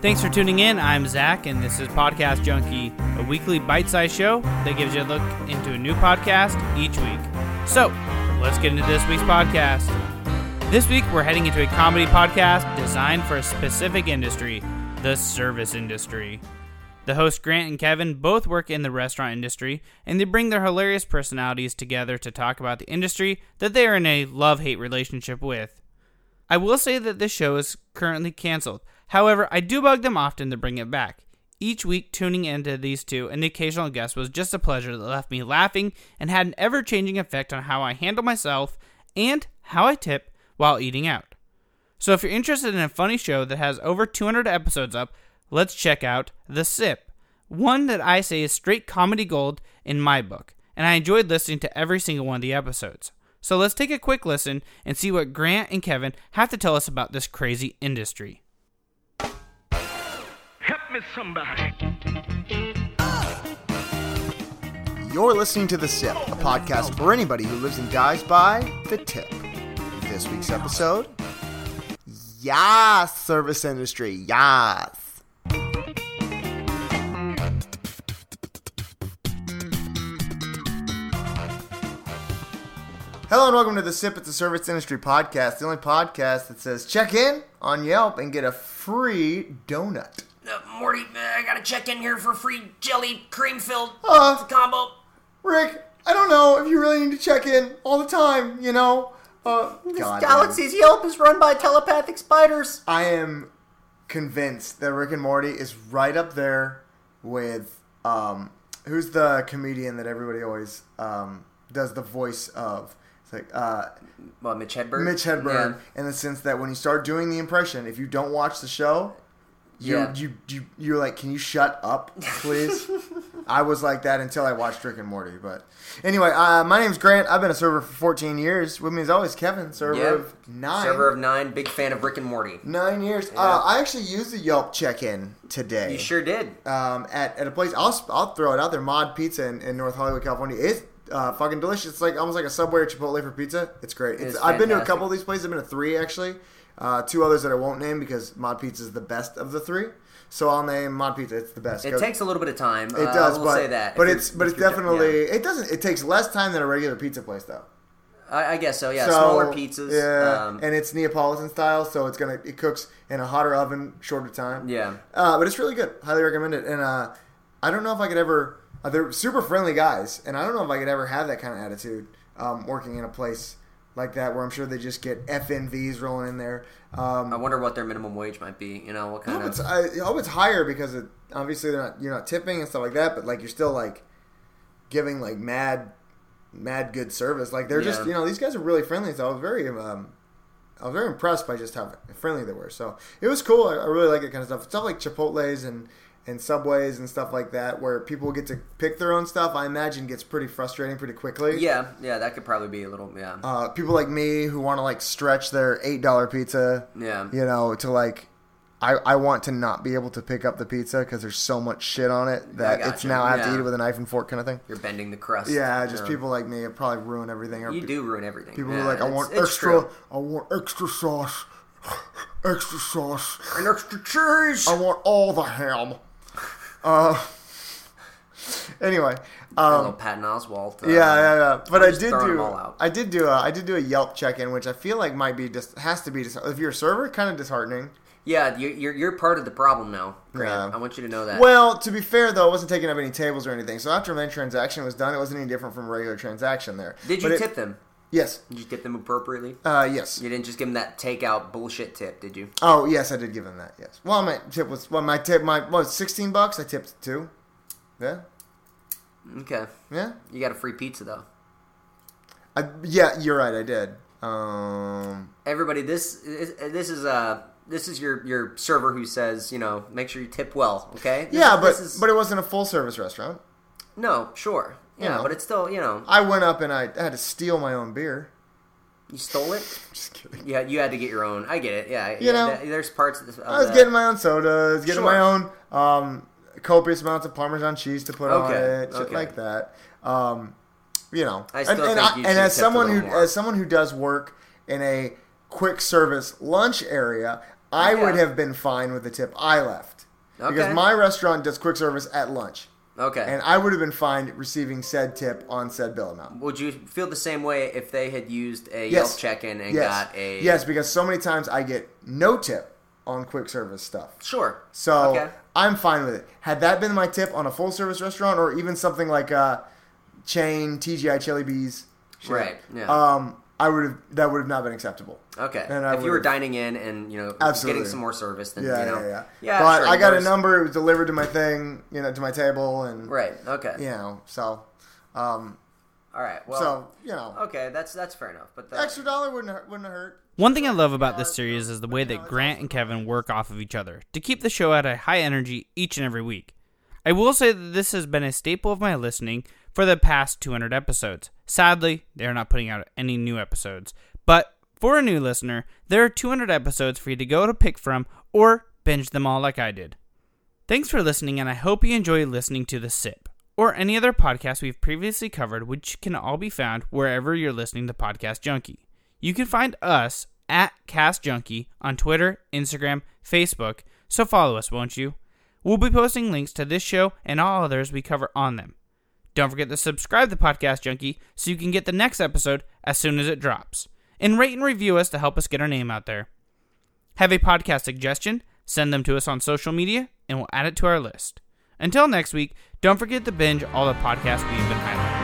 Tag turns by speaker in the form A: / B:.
A: Thanks for tuning in. I'm Zach, and this is Podcast Junkie, a weekly bite sized show that gives you a look into a new podcast each week. So, let's get into this week's podcast. This week, we're heading into a comedy podcast designed for a specific industry the service industry. The hosts Grant and Kevin both work in the restaurant industry, and they bring their hilarious personalities together to talk about the industry that they are in a love hate relationship with. I will say that this show is currently canceled. However, I do bug them often to bring it back. Each week, tuning into these two and the occasional guest was just a pleasure that left me laughing and had an ever changing effect on how I handle myself and how I tip while eating out. So, if you're interested in a funny show that has over 200 episodes up, let's check out The Sip, one that I say is straight comedy gold in my book, and I enjoyed listening to every single one of the episodes. So, let's take a quick listen and see what Grant and Kevin have to tell us about this crazy industry.
B: Help me, somebody.
C: You're listening to The Sip, a podcast for anybody who lives and dies by the tip. This week's episode Yas, service industry. Yas. Hello and welcome to The Sip. It's a service industry podcast, the only podcast that says check in on Yelp and get a free donut.
D: Uh, Morty, uh, I gotta check in here for free jelly cream filled
C: Uh,
D: combo.
C: Rick, I don't know if you really need to check in all the time, you know? Uh, God, man.
D: Galaxy's Yelp is run by telepathic spiders.
C: I am convinced that Rick and Morty is right up there with um, who's the comedian that everybody always um, does the voice of. It's like uh,
D: Well, Mitch Hedberg.
C: Mitch Hedberg, in the sense that when you start doing the impression, if you don't watch the show, you
D: Yeah.
C: you you you're like, can you shut up, please? I was like that until I watched Rick and Morty. But anyway, uh, my name's Grant. I've been a server for 14 years. With me as always, Kevin, server
D: Yeah.
C: of nine.
D: Server of nine, big fan of Rick and Morty.
C: Nine years. Uh, I actually used the Yelp check-in today.
D: You sure did.
C: Um, at, at a place, I'll I'll throw it out there. Mod Pizza in, in North Hollywood, California. Uh, fucking delicious. It's like almost like a Subway or Chipotle for pizza. It's great. It's,
D: It's
C: I've been to a couple of these places. I've been to three actually. Uh, two others that I won't name because Mod Pizza is the best of the three. So I'll name Mod Pizza. It's the best.
D: It
C: Go-
D: takes a little bit of time.
C: It
D: uh,
C: does,
D: I will
C: but
D: say that.
C: but it's but it's definitely
D: yeah.
C: it doesn't it takes less time than a regular pizza place though.
D: I, I guess so. Yeah,
C: So,
D: smaller pizzas.
C: Yeah,
D: Um,
C: and it's Neapolitan style, so it's gonna it cooks in a hotter oven, shorter time.
D: yeah.
C: Uh, but it's really good. Highly recommend it. And uh, I don't know if I could ever. Uh, they're super friendly guys, and I don't know if I could ever have that kind of attitude um, working in a place like that where I'm sure they just get FNVs rolling in there. Um,
D: I wonder what their minimum wage might be. You know, what kind
C: hope
D: of.
C: it's I hope it's higher because it, obviously they're not you're not tipping and stuff like that, but like you're still like giving like mad mad good service. Like they're just you know these guys are really friendly. So I was very um, I was very impressed by just how friendly they were. So it was cool. I, I really like that kind of stuff. It's stuff like Chipotle's and and Subways and stuff like that, where people get to pick their own stuff. I imagine gets pretty frustrating pretty quickly.
D: yeah, yeah, that could probably be a little. Yeah.
C: Uh, people like me who want to like stretch their eight dollar pizza
D: yeah.
C: you know, to like, I, I want to not be able to pick up the pizza because there's so much shit on it that it's
D: gotcha.
C: now I have to eat it with a knife and fork kind of thing.
D: You're bending the crust.
C: Yeah, just
D: you
C: people like me it probably ruin everything. Or
D: You do ruin everything.
C: People
D: yeah,
C: are like, I want extra,
D: true.
C: I want extra sauce, extra sauce.
D: And extra cheese.
C: I want all the ham. Uh, anyway, um,
D: little Patton Oswalt. uh,
C: Yeah, yeah, yeah. But I did do. I did do a I did do a Yelp check in, which I feel like might be just has to be dis- if you're a server, kind of disheartening.
D: Yeah, you're, you're you're part of the problem now, Grant.
C: Yeah.
D: I want you to know that.
C: Well, to be fair though, I wasn't taking up any tables or anything. So after my transaction was done, it wasn't any different from a regular transaction there.
D: Did you
C: But it-
D: tip them?
C: Yes.
D: Did you tip them appropriately?
C: Uh, yes.
D: You didn't just give them that takeout bullshit tip, did you?
C: Oh, yes, I did give him that. Yes. Well, my tip was well, my tip my what sixteen bucks. I tipped two. Yeah.
D: Okay.
C: Yeah.
D: You got a free pizza though.
C: I, yeah, you're right. I did. Um.
D: Everybody, this is this is uh this is your your server who says you know make sure you tip well. Okay. This
C: Yeah, but
D: this is,
C: but it wasn't a full service restaurant.
D: No, sure. Yeah,
C: know.
D: but it's still you know
C: I went up and I, had to steal my own beer.
D: you stole it.
C: Just kidding.
D: Yeah, you had to get your own. I get it. Yeah,
C: You
D: yeah,
C: know,
D: th- there's parts of this. Of
C: I was
D: that-
C: getting my own sodas, getting
D: Sure.
C: my own um, copious amounts of Parmesan cheese to put on it, shit
D: okay.
C: like that. Um, you know,
D: I still
C: and, and, I-
D: you
C: and as someone who
D: more.
C: as someone who does work in a quick service lunch area, I would have been fine with the tip I left.
D: Okay.
C: Because my restaurant does quick service at lunch.
D: Okay.
C: And I would have been fine receiving said tip on said bill amount.
D: Would you feel the same way if they had used a
C: Yes.
D: Yelp check-in and
C: yes.
D: got a
C: Yes, because so many times I get no tip on quick service stuff.
D: Sure.
C: So
D: Okay.
C: I'm fine with it. Had that been my tip on a full service restaurant or even something like a chain TGI Chili Bees, shit,
D: Right, yeah.
C: Um, I would have that would have not been acceptable.
D: Okay.
C: And I
D: if you were
C: would've-
D: dining in and you know
C: Absolutely.
D: getting some more service, then
C: Yeah,
D: you know,
C: yeah, yeah.
D: yeah.
C: but
D: sure,
C: I got a number. It was delivered to my thing, you know, to my table, and
D: Right. Okay.
C: you know, so, um,
D: All right. Well.
C: so you know,
D: okay. That's that's fair enough. But the,
C: extra dollar wouldn't hurt, wouldn't hurt.
A: One thing I love about this series is the way that Grant and Kevin work off of each other to keep the show at a high energy each and every week. I will say that this has been a staple of my listening for the past 200 episodes. Sadly, they are not putting out any new episodes, but for a new listener, there are 200 episodes for you to go to pick from or binge them all like I did. Thanks for listening, and I hope you enjoy listening to The Sip or any other podcast we've previously covered, which can all be found wherever you're listening to Podcast Junkie. You can find us at Cast Junkie on Twitter, Instagram, Facebook, so follow us, won't you? We'll be posting links to this show and all others we cover on them. Don't forget to subscribe to Podcast Junkie so you can get the next episode as soon as it drops. And rate and review us to help us get our name out there. Have a podcast suggestion? Send them to us on social media and we'll add it to our list. Until next week, don't forget to binge all the podcasts we've been highlighting.